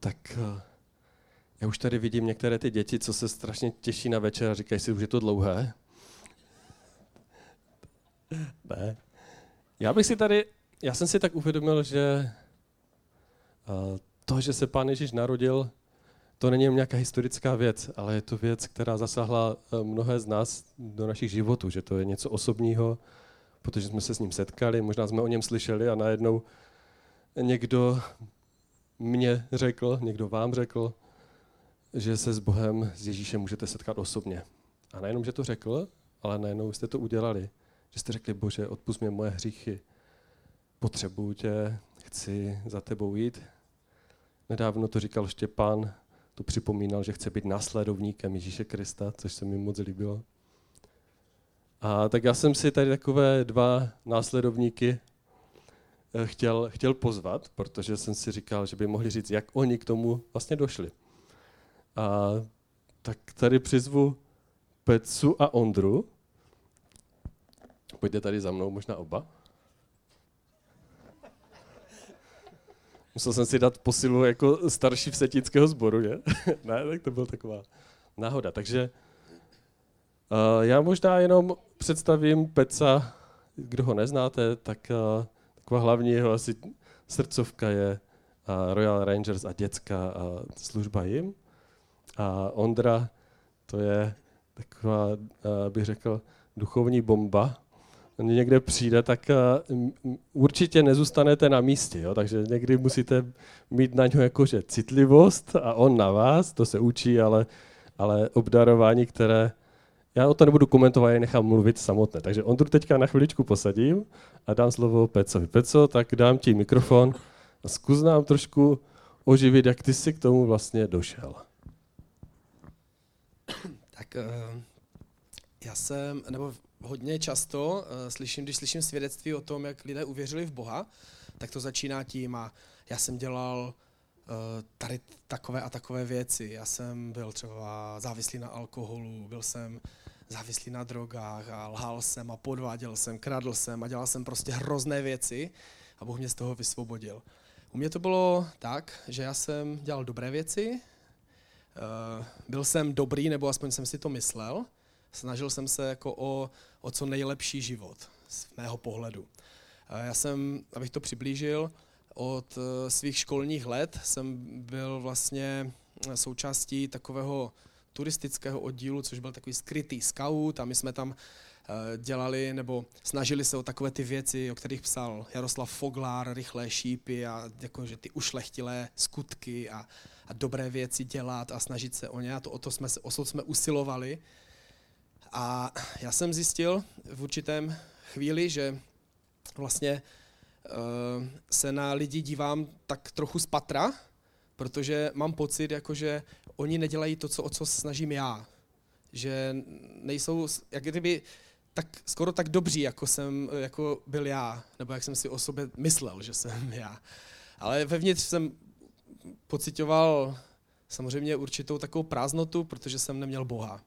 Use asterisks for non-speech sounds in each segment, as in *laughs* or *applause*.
tak eh, já už tady vidím některé ty děti, co se strašně těší na večer a říkají si, už je to dlouhé. *laughs* Ne. Já bych si tady, já jsem si tak uvědomil, že eh, to, že se Pán Ježíš narodil, to není jen nějaká historická věc, ale je to věc, která zasahla eh, mnohé z nás do našich životů, že to je něco osobního, protože jsme se s ním setkali, možná jsme o něm slyšeli a najednou někdo mě řekl, někdo vám řekl, že se s Bohem, s Ježíšem můžete setkat osobně. A nejenom, že to řekl, ale najednou jste to udělali. Že jste řekli, Bože, odpust mě moje hříchy. Potřebuju tě, chci za tebou jít. Nedávno to říkal Štěpán, to připomínal, že chce být následovníkem Ježíše Krista, což se mi moc líbilo. A tak já jsem si tady takové dva následovníky chtěl, chtěl pozvat, protože jsem si říkal, že by mohli říct, jak oni k tomu vlastně došli. A tak tady přizvu Pecu a Ondru. Pojďte tady za mnou, možná oba. Musel jsem si dát posilu jako starší vsetnického sboru, že? *laughs* ne, tak to byla taková náhoda. Takže uh, já možná jenom představím Peca, kdo ho neznáte, tak uh, taková hlavní jeho asi srdcovka je Royal Rangers a dětská uh, služba jim. A Ondra, to je taková, bych řekl, duchovní bomba, někde přijde, tak určitě nezůstanete na místě. Jo? Takže někdy musíte mít na něho jakože citlivost a on na vás, to se učí, ale, ale obdarování, které já o to nebudu komentovat, já nechám mluvit samotné. Takže on tu teďka na chviličku posadím a dám slovo Pecovi. Peco, tak dám ti mikrofon a zkus nám trošku oživit, jak ty jsi k tomu vlastně došel. Tak uh, já jsem, nebo hodně často uh, slyším, když slyším svědectví o tom, jak lidé uvěřili v Boha, tak to začíná tím a já jsem dělal tady takové a takové věci. Já jsem byl třeba závislý na alkoholu, byl jsem závislý na drogách a lhal jsem a podváděl jsem, kradl jsem a dělal jsem prostě hrozné věci a Bůh mě z toho vysvobodil. U mě to bylo tak, že já jsem dělal dobré věci, uh, byl jsem dobrý, nebo aspoň jsem si to myslel, Snažil jsem se jako o, o co nejlepší život z mého pohledu. Já jsem, abych to přiblížil, od eh, svých školních let jsem byl vlastně součástí takového turistického oddílu, což byl takový skrytý scout a my jsme tam eh, dělali nebo snažili se o takové ty věci, o kterých psal Jaroslav Foglár, rychlé šípy a jakože ty ušlechtilé skutky a, a dobré věci dělat a snažit se o ně. A to, o to jsme, o to jsme usilovali. A já jsem zjistil v určitém chvíli, že vlastně uh, se na lidi dívám tak trochu z patra, protože mám pocit, jako že oni nedělají to, co, o co snažím já. Že nejsou, jak kdyby, tak, skoro tak dobří, jako jsem jako byl já, nebo jak jsem si o sobě myslel, že jsem *laughs* já. Ale vevnitř jsem pocitoval samozřejmě určitou takovou prázdnotu, protože jsem neměl Boha.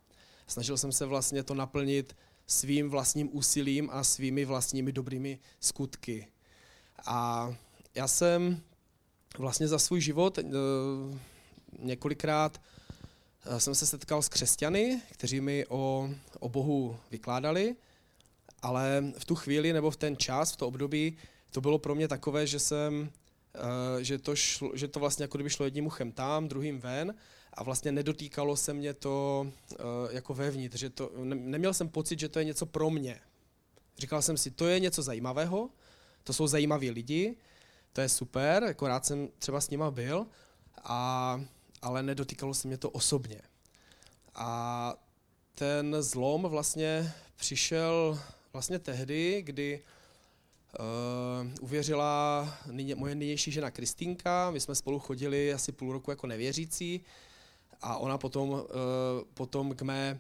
Snažil jsem se vlastně to naplnit svým vlastním úsilím a svými vlastními dobrými skutky. A já jsem vlastně za svůj život eh, několikrát eh, jsem se setkal s křesťany, kteří mi o, o Bohu vykládali, ale v tu chvíli nebo v ten čas, v to období, to bylo pro mě takové, že jsem, eh, že to, šlo, že to vlastně jako kdyby šlo jedním uchem tam, druhým ven a vlastně nedotýkalo se mě to jako vevnitř, že to, ne, neměl jsem pocit, že to je něco pro mě. Říkal jsem si, to je něco zajímavého, to jsou zajímaví lidi, to je super, jako rád jsem třeba s nima byl, a, ale nedotýkalo se mě to osobně. A ten zlom vlastně přišel vlastně tehdy, kdy Uh, uvěřila nyně, moje nynější žena Kristýnka, my jsme spolu chodili asi půl roku jako nevěřící a ona potom, uh, potom k, mé,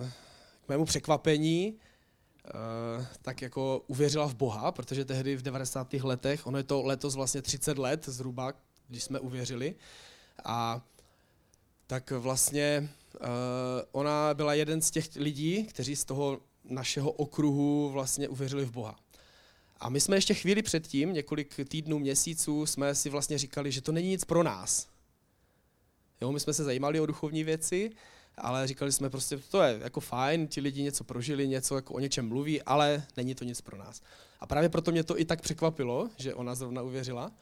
uh, k mému překvapení tak jako uvěřila v Boha, protože tehdy v 90. letech, ono je to letos vlastně 30 let zhruba, když jsme uvěřili, a tak vlastně uh, ona byla jeden z těch lidí, kteří z toho našeho okruhu vlastně uvěřili v Boha. A my jsme ještě chvíli předtím, několik týdnů, měsíců, jsme si vlastně říkali, že to není nic pro nás. Jo, my jsme se zajímali o duchovní věci, ale říkali jsme prostě, to je jako fajn, ti lidi něco prožili, něco jako o něčem mluví, ale není to nic pro nás. A právě proto mě to i tak překvapilo, že ona zrovna uvěřila.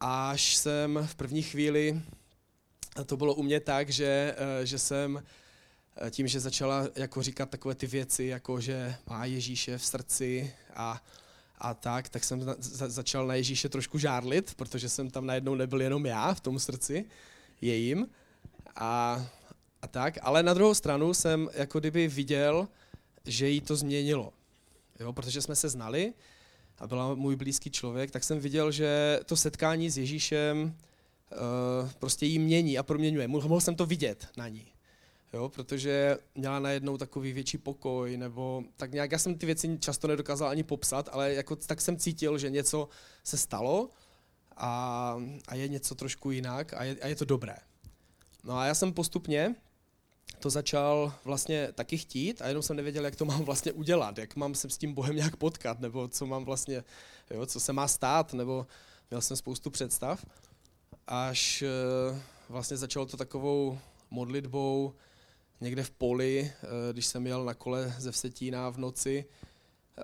Až jsem v první chvíli, to bylo u mě tak, že, eh, že jsem eh, tím, že začala jako říkat takové ty věci, jako že má Ježíše v srdci a, a tak, tak jsem za, začal na Ježíše trošku žárlit, protože jsem tam najednou nebyl jenom já v tom srdci jejím. A, a tak, ale na druhou stranu jsem jako kdyby viděl, že jí to změnilo. Jo, protože jsme se znali a byla můj blízký člověk, tak jsem viděl, že to setkání s Ježíšem uh, prostě jí mění a proměňuje. Mohl jsem to vidět na ní. Jo, protože měla najednou takový větší pokoj, nebo tak nějak, já jsem ty věci často nedokázal ani popsat, ale jako, tak jsem cítil, že něco se stalo a, a je něco trošku jinak a je, a je to dobré. No a já jsem postupně to začal vlastně taky chtít a jenom jsem nevěděl, jak to mám vlastně udělat, jak mám se s tím Bohem nějak potkat, nebo co mám vlastně, jo, co se má stát, nebo měl jsem spoustu představ, až eh, vlastně začalo to takovou modlitbou někde v poli, eh, když jsem jel na kole ze Vsetína v noci eh,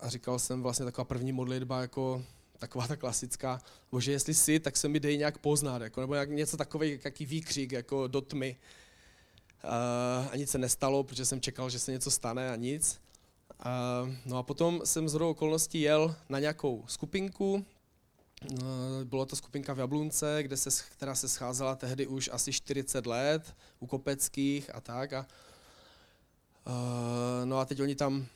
a říkal jsem vlastně taková první modlitba, jako taková ta klasická, bože, jestli jsi, tak se mi dej nějak poznat, jako, nebo jak, něco takový, jaký výkřik, jako do tmy. A nic se nestalo, protože jsem čekal, že se něco stane a nic. No a potom jsem z okolností jel na nějakou skupinku, uh, byla to skupinka v Jablunce, kde se, která se scházela tehdy už asi 40 let, u Kopeckých a tak. A, no a teď oni tam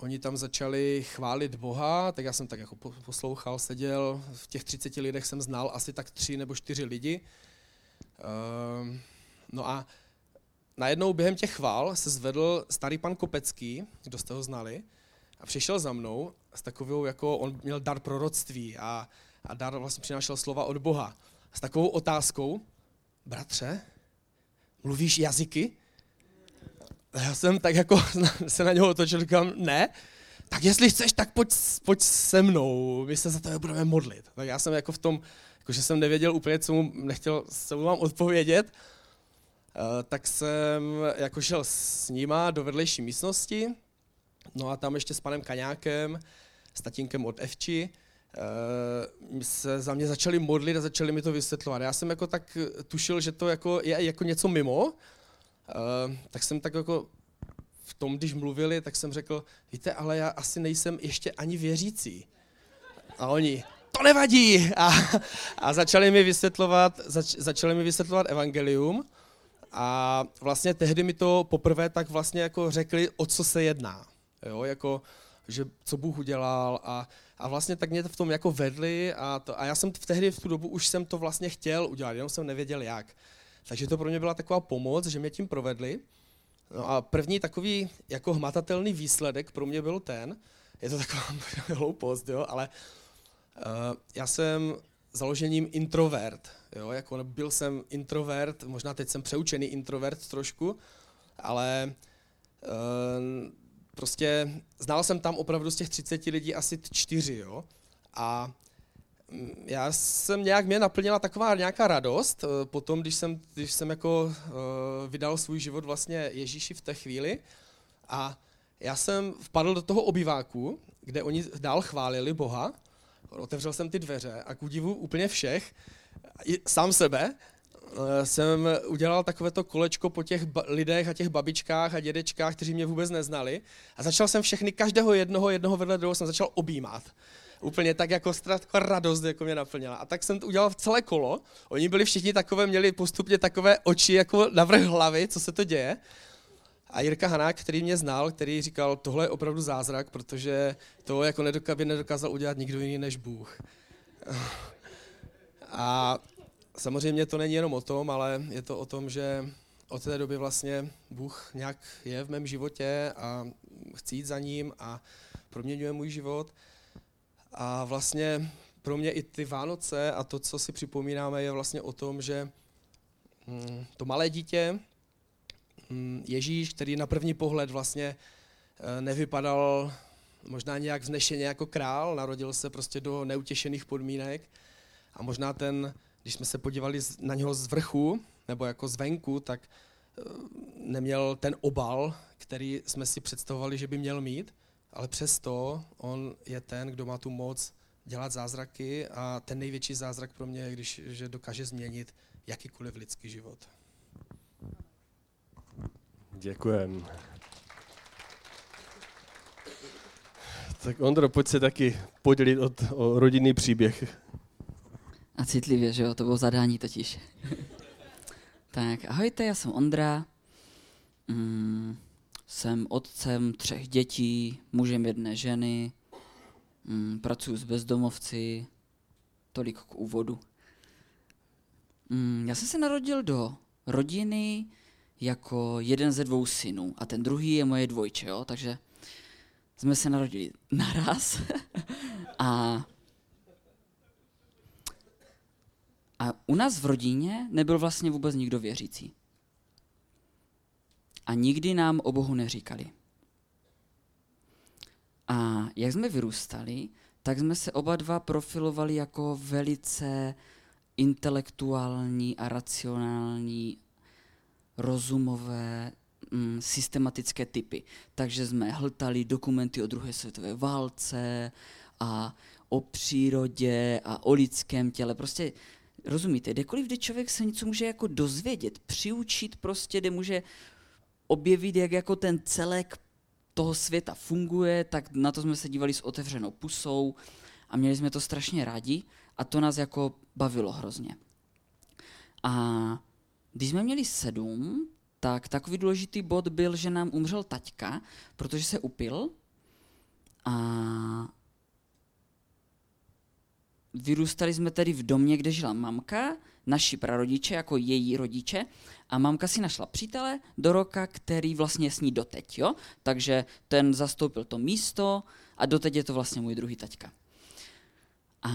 oni tam začali chválit Boha, tak já jsem tak jako poslouchal, seděl, v těch 30 lidech jsem znal asi tak tři nebo čtyři lidi. No a najednou během těch chvál se zvedl starý pan Kopecký, kdo jste ho znali, a přišel za mnou s takovou, jako on měl dar proroctví a, a dar vlastně přinášel slova od Boha. S takovou otázkou, bratře, mluvíš jazyky? já jsem tak jako *laughs* se na něho otočil, říkám, ne, tak jestli chceš, tak pojď, pojď se mnou, my se za tebe budeme modlit. Tak já jsem jako v tom, jako že jsem nevěděl úplně, co mu nechtěl, co mu mám odpovědět, tak jsem jako šel s nima do vedlejší místnosti, no a tam ještě s panem Kaňákem, s tatínkem od Evči, uh, se za mě začali modlit a začali mi to vysvětlovat. Já jsem jako tak tušil, že to jako je jako něco mimo, Uh, tak jsem tak jako v tom, když mluvili, tak jsem řekl, víte, ale já asi nejsem ještě ani věřící. A oni, to nevadí! A, a začali mi vysvětlovat, zač, začali mi vysvětlovat evangelium a vlastně tehdy mi to poprvé tak vlastně jako řekli, o co se jedná. Jo, jako, že co Bůh udělal a, a vlastně tak mě to v tom jako vedli a, to, a já jsem v tehdy v tu dobu už jsem to vlastně chtěl udělat, jenom jsem nevěděl jak. Takže to pro mě byla taková pomoc, že mě tím provedli. No a první takový jako hmatatelný výsledek pro mě byl ten, je to taková *laughs* hloupost, jo, ale uh, já jsem založením introvert, jo, jako byl jsem introvert, možná teď jsem přeučený introvert trošku, ale uh, prostě znal jsem tam opravdu z těch 30 lidí asi čtyři, jo, a já jsem nějak, mě naplnila taková nějaká radost eh, potom, když jsem, když jsem jako uh, vydal svůj život vlastně Ježíši v té chvíli. A já jsem vpadl do toho obyváku, kde oni dál chválili Boha, otevřel jsem ty dveře a k údivu úplně všech, sám sebe, uh, jsem udělal takovéto kolečko po těch lidech a těch babičkách a dědečkách, kteří mě vůbec neznali a začal jsem všechny, každého jednoho, jednoho vedle druhého jsem začal objímat úplně tak jako taková radost jako mě naplněla. A tak jsem to udělal v celé kolo. Oni byli všichni takové, měli postupně takové oči jako navrh hlavy, co se to děje. A Jirka Hanák, který mě znal, který říkal, tohle je opravdu zázrak, protože to jako by nedokázal udělat nikdo jiný než Bůh. A samozřejmě to není jenom o tom, ale je to o tom, že od té doby vlastně Bůh nějak je v mém životě a chci jít za ním a proměňuje můj život. A vlastně pro mě i ty Vánoce a to, co si připomínáme, je vlastně o tom, že mm, to malé dítě, Ježíš, který na první pohled vlastně eh, nevypadal možná nějak vznešeně jako král, narodil se prostě do neutěšených podmínek. A možná ten, když jsme se podívali na něho z vrchu, nebo jako zvenku, tak eh, neměl ten obal, který jsme si představovali, že by měl mít, ale přesto on je ten, kdo má tu moc dělat zázraky. A ten největší zázrak pro mě je, když že dokáže změnit jakýkoliv lidský život. Děkujem. Tak Ondro, pojď se taky podělit od, o rodinný příběh. A citlivě, že jo, to bylo zadání totiž. *laughs* tak, ahojte, já jsem Ondra. Mm, jsem otcem třech dětí, mužem jedné ženy. Mm, pracuji s bezdomovci. Tolik k úvodu. Mm, já jsem se narodil do rodiny jako jeden ze dvou synů a ten druhý je moje dvojče, jo? takže jsme se narodili naraz *laughs* a a u nás v rodině nebyl vlastně vůbec nikdo věřící. A nikdy nám o Bohu neříkali. A jak jsme vyrůstali, tak jsme se oba dva profilovali jako velice intelektuální a racionální, rozumové, mm, systematické typy. Takže jsme hltali dokumenty o druhé světové válce a o přírodě a o lidském těle. Prostě rozumíte, kdekoliv, kde člověk se něco může jako dozvědět, přiučit prostě, kde může objevit, jak jako ten celek toho světa funguje, tak na to jsme se dívali s otevřenou pusou a měli jsme to strašně rádi a to nás jako bavilo hrozně. A když jsme měli sedm, tak takový důležitý bod byl, že nám umřel taťka, protože se upil a vyrůstali jsme tedy v domě, kde žila mamka, naši prarodiče jako její rodiče a mamka si našla přítele do roka, který vlastně s ní doteď, jo? Takže ten zastoupil to místo a doteď je to vlastně můj druhý taťka. A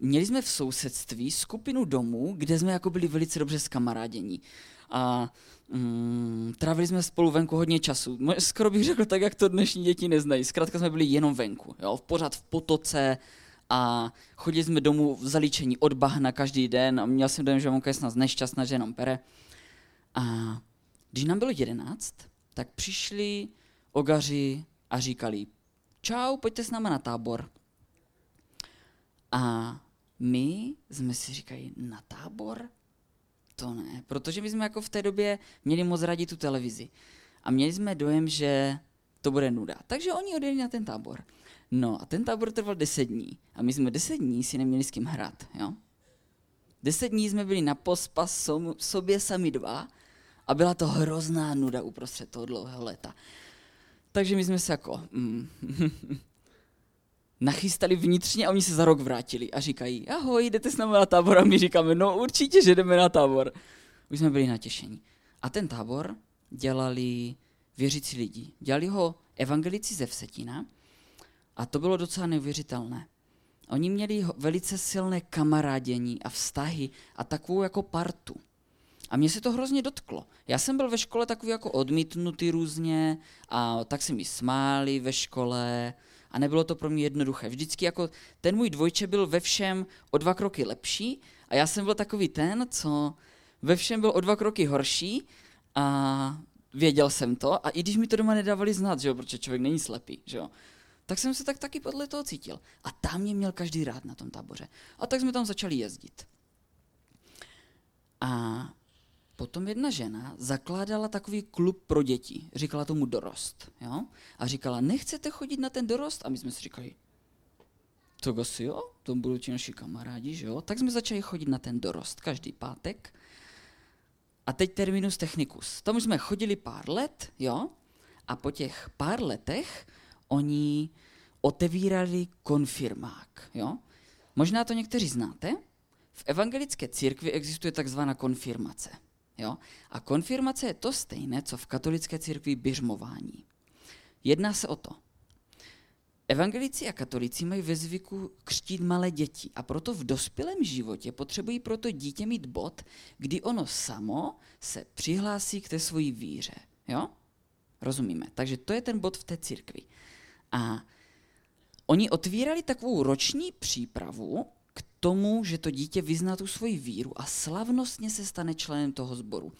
měli jsme v sousedství skupinu domů, kde jsme jako byli velice dobře skamarádění. A mm, trávili jsme spolu venku hodně času. Skoro bych řekl tak, jak to dnešní děti neznají. Zkrátka jsme byli jenom venku. Jo? Pořád v potoce a chodili jsme domů v zalíčení od bahna každý den a měl jsem dojem, že mamka je snad nešťastná, že jenom pere. A když nám bylo jedenáct, tak přišli ogaři a říkali, čau, pojďte s náma na tábor. A my jsme si říkali, na tábor? To ne, protože my jsme jako v té době měli moc rádi tu televizi. A měli jsme dojem, že to bude nuda. Takže oni odjeli na ten tábor. No a ten tábor trval deset dní. A my jsme deset dní si neměli s kým hrát. Jo? Deset dní jsme byli na pospas sobě sami dva a byla to hrozná nuda uprostřed toho dlouhého léta. Takže my jsme se jako mm, *laughs* nachystali vnitřně a oni se za rok vrátili a říkají, ahoj, jdete s námi na tábor a my říkáme, no určitě, že jdeme na tábor. Už jsme byli natěšení. A ten tábor dělali věřící lidi. Dělali ho evangelici ze Vsetina a to bylo docela neuvěřitelné. Oni měli velice silné kamarádění a vztahy a takovou jako partu. A mě se to hrozně dotklo. Já jsem byl ve škole takový jako odmítnutý různě a tak se mi smáli ve škole a nebylo to pro mě jednoduché. Vždycky jako ten můj dvojče byl ve všem o dva kroky lepší a já jsem byl takový ten, co ve všem byl o dva kroky horší a věděl jsem to a i když mi to doma nedávali znát, že jo, protože člověk není slepý, že jo, tak jsem se tak taky podle toho cítil. A tam mě měl každý rád na tom táboře. A tak jsme tam začali jezdit. A potom jedna žena zakládala takový klub pro děti. Říkala tomu dorost. Jo? A říkala, nechcete chodit na ten dorost? A my jsme si říkali, to asi jo, to budou ti naši kamarádi, že jo? Tak jsme začali chodit na ten dorost každý pátek. A teď terminus technicus. Tam jsme chodili pár let, jo? A po těch pár letech oni otevírali konfirmák. Jo? Možná to někteří znáte. V evangelické církvi existuje takzvaná konfirmace. Jo? A konfirmace je to stejné, co v katolické církvi běžmování. Jedná se o to. Evangelici a katolici mají ve zvyku křtít malé děti a proto v dospělém životě potřebují proto dítě mít bod, kdy ono samo se přihlásí k té svojí víře. Jo? Rozumíme. Takže to je ten bod v té církvi. A oni otvírali takovou roční přípravu tomu, že to dítě vyzná tu svoji víru a slavnostně se stane členem toho sboru.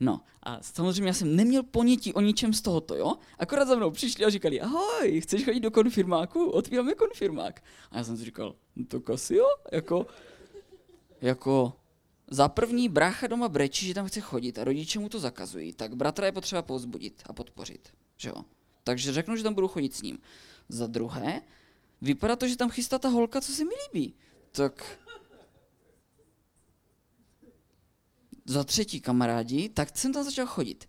No a samozřejmě já jsem neměl ponětí o ničem z tohoto, jo? Akorát za mnou přišli a říkali, ahoj, chceš chodit do konfirmáku? Otvíráme konfirmák. A já jsem si říkal, no to asi jo, jako, jako za první brácha doma brečí, že tam chce chodit a rodiče mu to zakazují, tak bratra je potřeba povzbudit a podpořit, že jo? Takže řeknu, že tam budu chodit s ním. Za druhé, vypadá to, že tam chystá ta holka, co se mi líbí. Tak za třetí kamarádi, tak jsem tam začal chodit.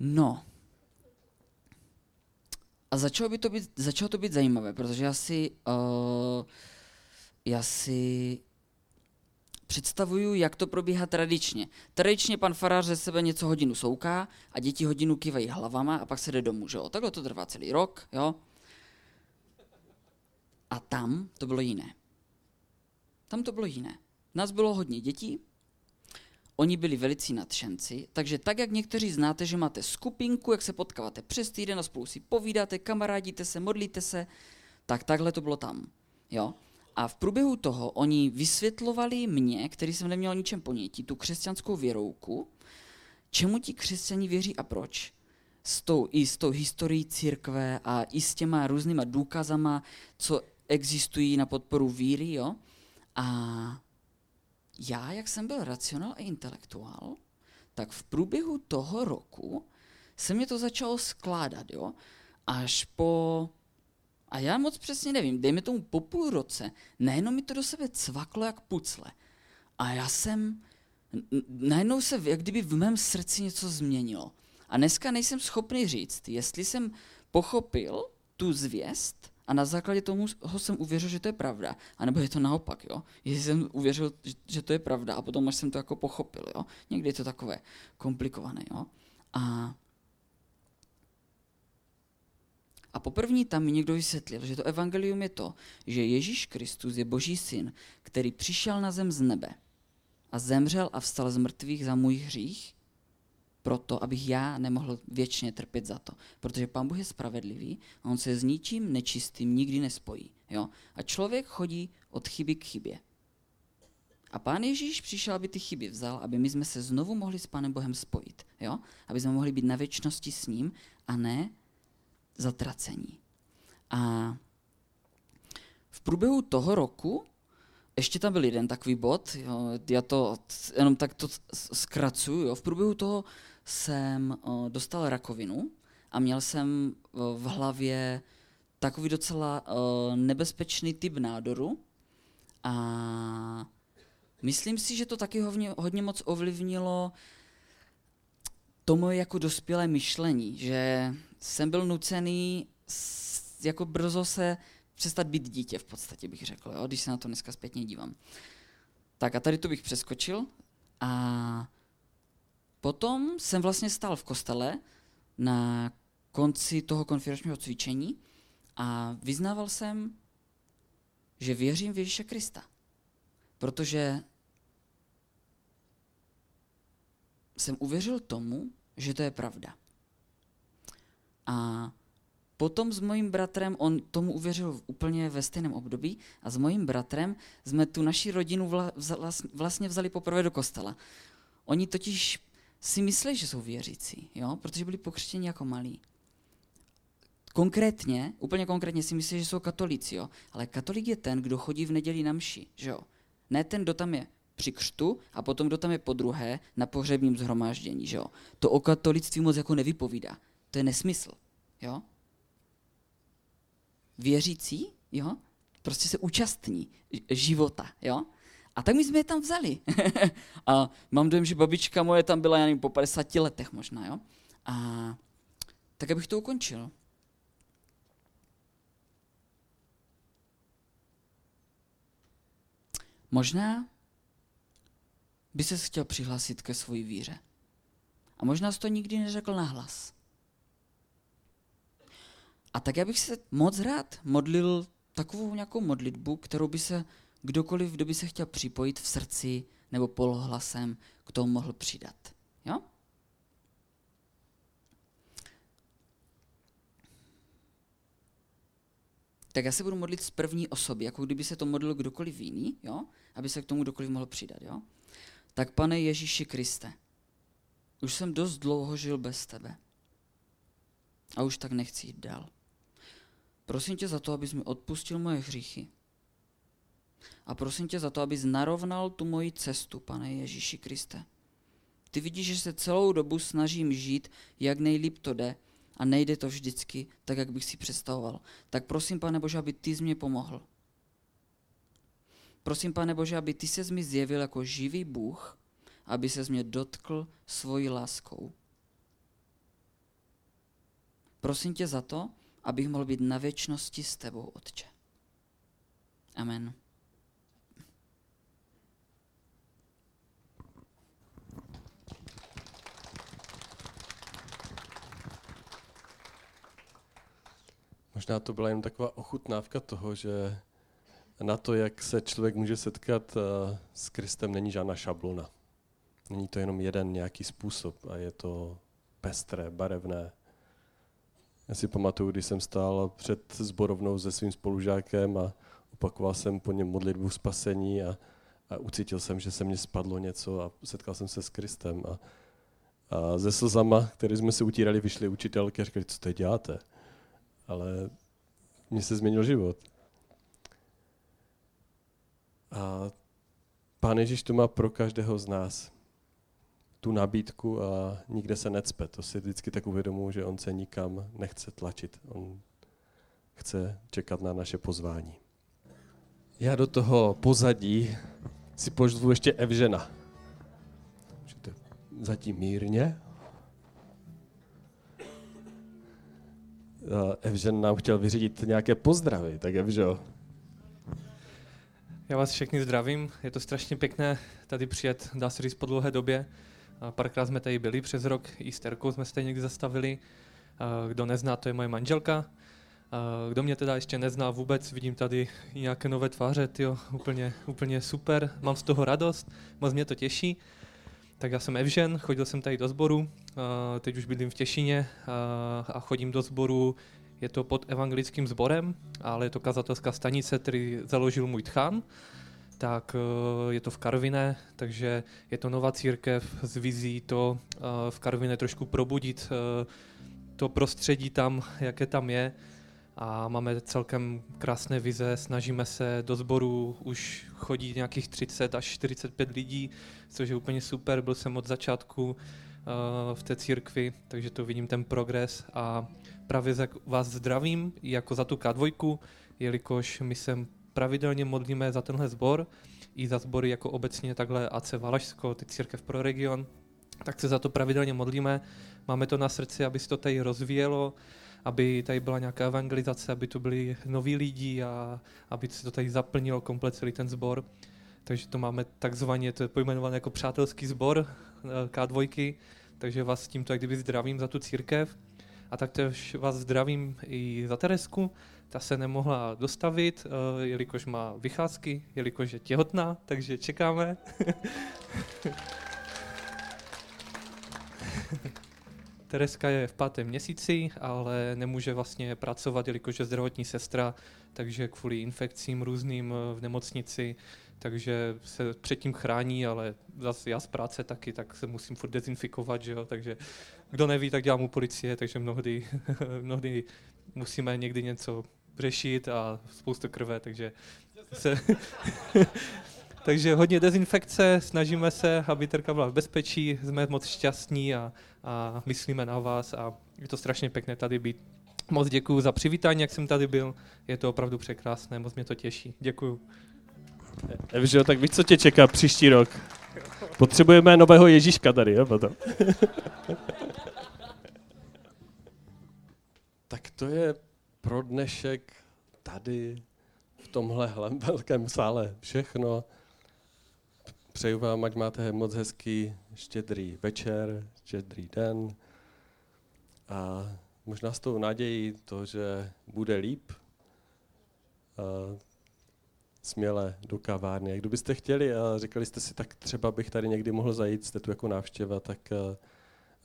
No. A začalo, by to být, začalo to být zajímavé, protože já si, uh, já si představuju, jak to probíhá tradičně. Tradičně pan farář ze sebe něco hodinu souká a děti hodinu kývají hlavama a pak se jde domů, že jo? Takhle to trvá celý rok, jo? A tam to bylo jiné. Tam to bylo jiné. Nás bylo hodně dětí, Oni byli velicí nadšenci, takže tak, jak někteří znáte, že máte skupinku, jak se potkáváte přes týden a spolu si povídáte, kamarádíte se, modlíte se, tak takhle to bylo tam. Jo? A v průběhu toho oni vysvětlovali mě, který jsem neměl ničem ponětí, tu křesťanskou věrouku, čemu ti křesťani věří a proč. S tou, I s tou historií církve a i s těma různýma důkazama, co existují na podporu víry. Jo? A já, jak jsem byl racionál a intelektuál, tak v průběhu toho roku se mě to začalo skládat, jo? Až po, a já moc přesně nevím, dejme tomu po půl roce, najednou mi to do sebe cvaklo jak pucle. A já jsem, najednou se jak kdyby v mém srdci něco změnilo. A dneska nejsem schopný říct, jestli jsem pochopil tu zvěst, a na základě tomu ho jsem uvěřil, že to je pravda. A nebo je to naopak, jo. Jestli jsem uvěřil, že to je pravda a potom až jsem to jako pochopil, jo. Někdy je to takové komplikované, jo. A a poprvní tam mi někdo vysvětlil, že to evangelium je to, že Ježíš Kristus je boží syn, který přišel na zem z nebe a zemřel a vstal z mrtvých za můj hřích proto, abych já nemohl věčně trpět za to. Protože Pán Bůh je spravedlivý a on se s ničím nečistým nikdy nespojí. Jo? A člověk chodí od chyby k chybě. A Pán Ježíš přišel, aby ty chyby vzal, aby my jsme se znovu mohli s Pánem Bohem spojit. Jo? Aby jsme mohli být na věčnosti s ním a ne zatracení. A v průběhu toho roku ještě tam byl jeden takový bod, jo, já to jenom tak to zkracuju. Jo. V průběhu toho jsem uh, dostal rakovinu a měl jsem uh, v hlavě takový docela uh, nebezpečný typ nádoru a myslím si, že to taky hodně, hodně moc ovlivnilo to moje jako dospělé myšlení, že jsem byl nucený jako brzo se přestat být dítě v podstatě, bych řekl, jo, když se na to dneska zpětně dívám. Tak a tady to bych přeskočil a Potom jsem vlastně stál v kostele na konci toho konfirmačního cvičení a vyznával jsem, že věřím v Ježíše Krista. Protože jsem uvěřil tomu, že to je pravda. A potom s mojím bratrem, on tomu uvěřil úplně ve stejném období, a s mojím bratrem jsme tu naši rodinu vla, vlastně vzali poprvé do kostela. Oni totiž si myslí, že jsou věřící, jo? protože byli pokřtěni jako malí. Konkrétně, úplně konkrétně si myslí, že jsou katolíci, jo? ale katolik je ten, kdo chodí v neděli na mši, že jo? Ne ten, kdo tam je při křtu a potom kdo tam je po druhé na pohřebním zhromáždění, že jo? To o katolictví moc jako nevypovídá. To je nesmysl, jo? Věřící, jo? Prostě se účastní života, jo? A tak my jsme je tam vzali. *laughs* a mám dojem, že babička moje tam byla, já nevím, po 50 letech možná, jo. A tak abych to ukončil. Možná by se chtěl přihlásit ke své víře. A možná jsi to nikdy neřekl nahlas. A tak já bych se moc rád modlil takovou nějakou modlitbu, kterou by se kdokoliv, kdo by se chtěl připojit v srdci nebo polohlasem, k tomu mohl přidat. Jo? tak já se budu modlit z první osoby, jako kdyby se to modlil kdokoliv jiný, jo? aby se k tomu kdokoliv mohl přidat. Jo? Tak pane Ježíši Kriste, už jsem dost dlouho žil bez tebe. A už tak nechci jít dál. Prosím tě za to, abys mi odpustil moje hříchy. A prosím tě za to, abys narovnal tu moji cestu, pane Ježíši Kriste. Ty vidíš, že se celou dobu snažím žít, jak nejlíp to jde, a nejde to vždycky tak, jak bych si představoval. Tak prosím, pane Bože, aby ty jsi mě pomohl. Prosím, pane Bože, aby ty se mi zjevil jako živý Bůh, aby se mě dotkl svojí láskou. Prosím tě za to, abych mohl být na věčnosti s tebou, Otče. Amen. Možná to byla jen taková ochutnávka toho, že na to, jak se člověk může setkat eh, s Kristem, není žádná šablona. Není to jenom jeden nějaký způsob a je to pestré, barevné. Já si pamatuju, když jsem stál před zborovnou se svým spolužákem a opakoval jsem po něm modlitbu spasení a, a ucítil jsem, že se mně spadlo něco a setkal jsem se s Kristem. A, a ze slzama, které jsme si utírali, vyšly učitelky a říkali, co to děláte? Ale mně se změnil život. A Pán Ježíš to má pro každého z nás. Tu nabídku a nikde se necpe. To si vždycky tak uvědomuji, že on se nikam nechce tlačit. On chce čekat na naše pozvání. Já do toho pozadí si pozvu ještě Evžena. Můžete zatím mírně. Evžen nám chtěl vyřídit nějaké pozdravy, tak Evžo. Já vás všechny zdravím, je to strašně pěkné tady přijet, dá se říct po dlouhé době. Párkrát jsme tady byli přes rok, i s Terkou jsme se někdy zastavili. Kdo nezná, to je moje manželka. Kdo mě teda ještě nezná vůbec, vidím tady nějaké nové tváře, tyjo, úplně, úplně super, mám z toho radost, moc mě to těší. Tak já jsem Evžen, chodil jsem tady do sboru, teď už bydlím v Těšině a chodím do sboru, je to pod evangelickým sborem, ale je to kazatelská stanice, který založil můj tchan, tak e, je to v Karviné, takže je to nová církev s vizí to v Karviné trošku probudit to prostředí tam, jaké tam je a máme celkem krásné vize, snažíme se do sboru, už chodí nějakých 30 až 45 lidí, což je úplně super, byl jsem od začátku uh, v té církvi, takže to vidím ten progres. A právě vás zdravím jako za tu K2, jelikož my se pravidelně modlíme za tenhle sbor i za sbory jako obecně takhle AC Valašsko, ty církev pro region, tak se za to pravidelně modlíme. Máme to na srdci, aby se to tady rozvíjelo, aby tady byla nějaká evangelizace, aby tu byli noví lidi a aby se to tady zaplnilo komplet celý ten sbor. Takže to máme takzvaně, to je pojmenované jako přátelský sbor eh, K2, takže vás tímto jak kdyby zdravím za tu církev. A taktéž vás zdravím i za Teresku, ta se nemohla dostavit, eh, jelikož má vycházky, jelikož je těhotná, takže čekáme. *laughs* Tereska je v pátém měsíci, ale nemůže vlastně pracovat, jelikož je zdravotní sestra, takže kvůli infekcím různým v nemocnici, takže se předtím chrání, ale zase já z práce taky, tak se musím furt dezinfikovat, že jo? takže kdo neví, tak dělám u policie, takže mnohdy, *laughs* mnohdy musíme někdy něco řešit a spoustu krve, takže se *laughs* Takže hodně dezinfekce, snažíme se, aby Terka byla v bezpečí, jsme moc šťastní a, a myslíme na vás a je to strašně pěkné tady být. Moc děkuji za přivítání, jak jsem tady byl, je to opravdu překrásné, moc mě to těší. Děkuji. Evžo, tak víš, co tě čeká příští rok? Potřebujeme nového Ježíška tady, jo, potom. tak to je pro dnešek tady v tomhle *laughs* velkém sále všechno. Přeju vám, ať máte moc hezký štědrý večer, štědrý den a možná s tou nadějí to, že bude líp, směle do kavárny. A kdybyste chtěli a říkali jste si, tak třeba bych tady někdy mohl zajít, jste tu jako návštěva, tak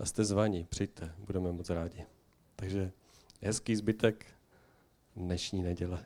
jste zvaní, přijďte, budeme moc rádi. Takže hezký zbytek dnešní neděle.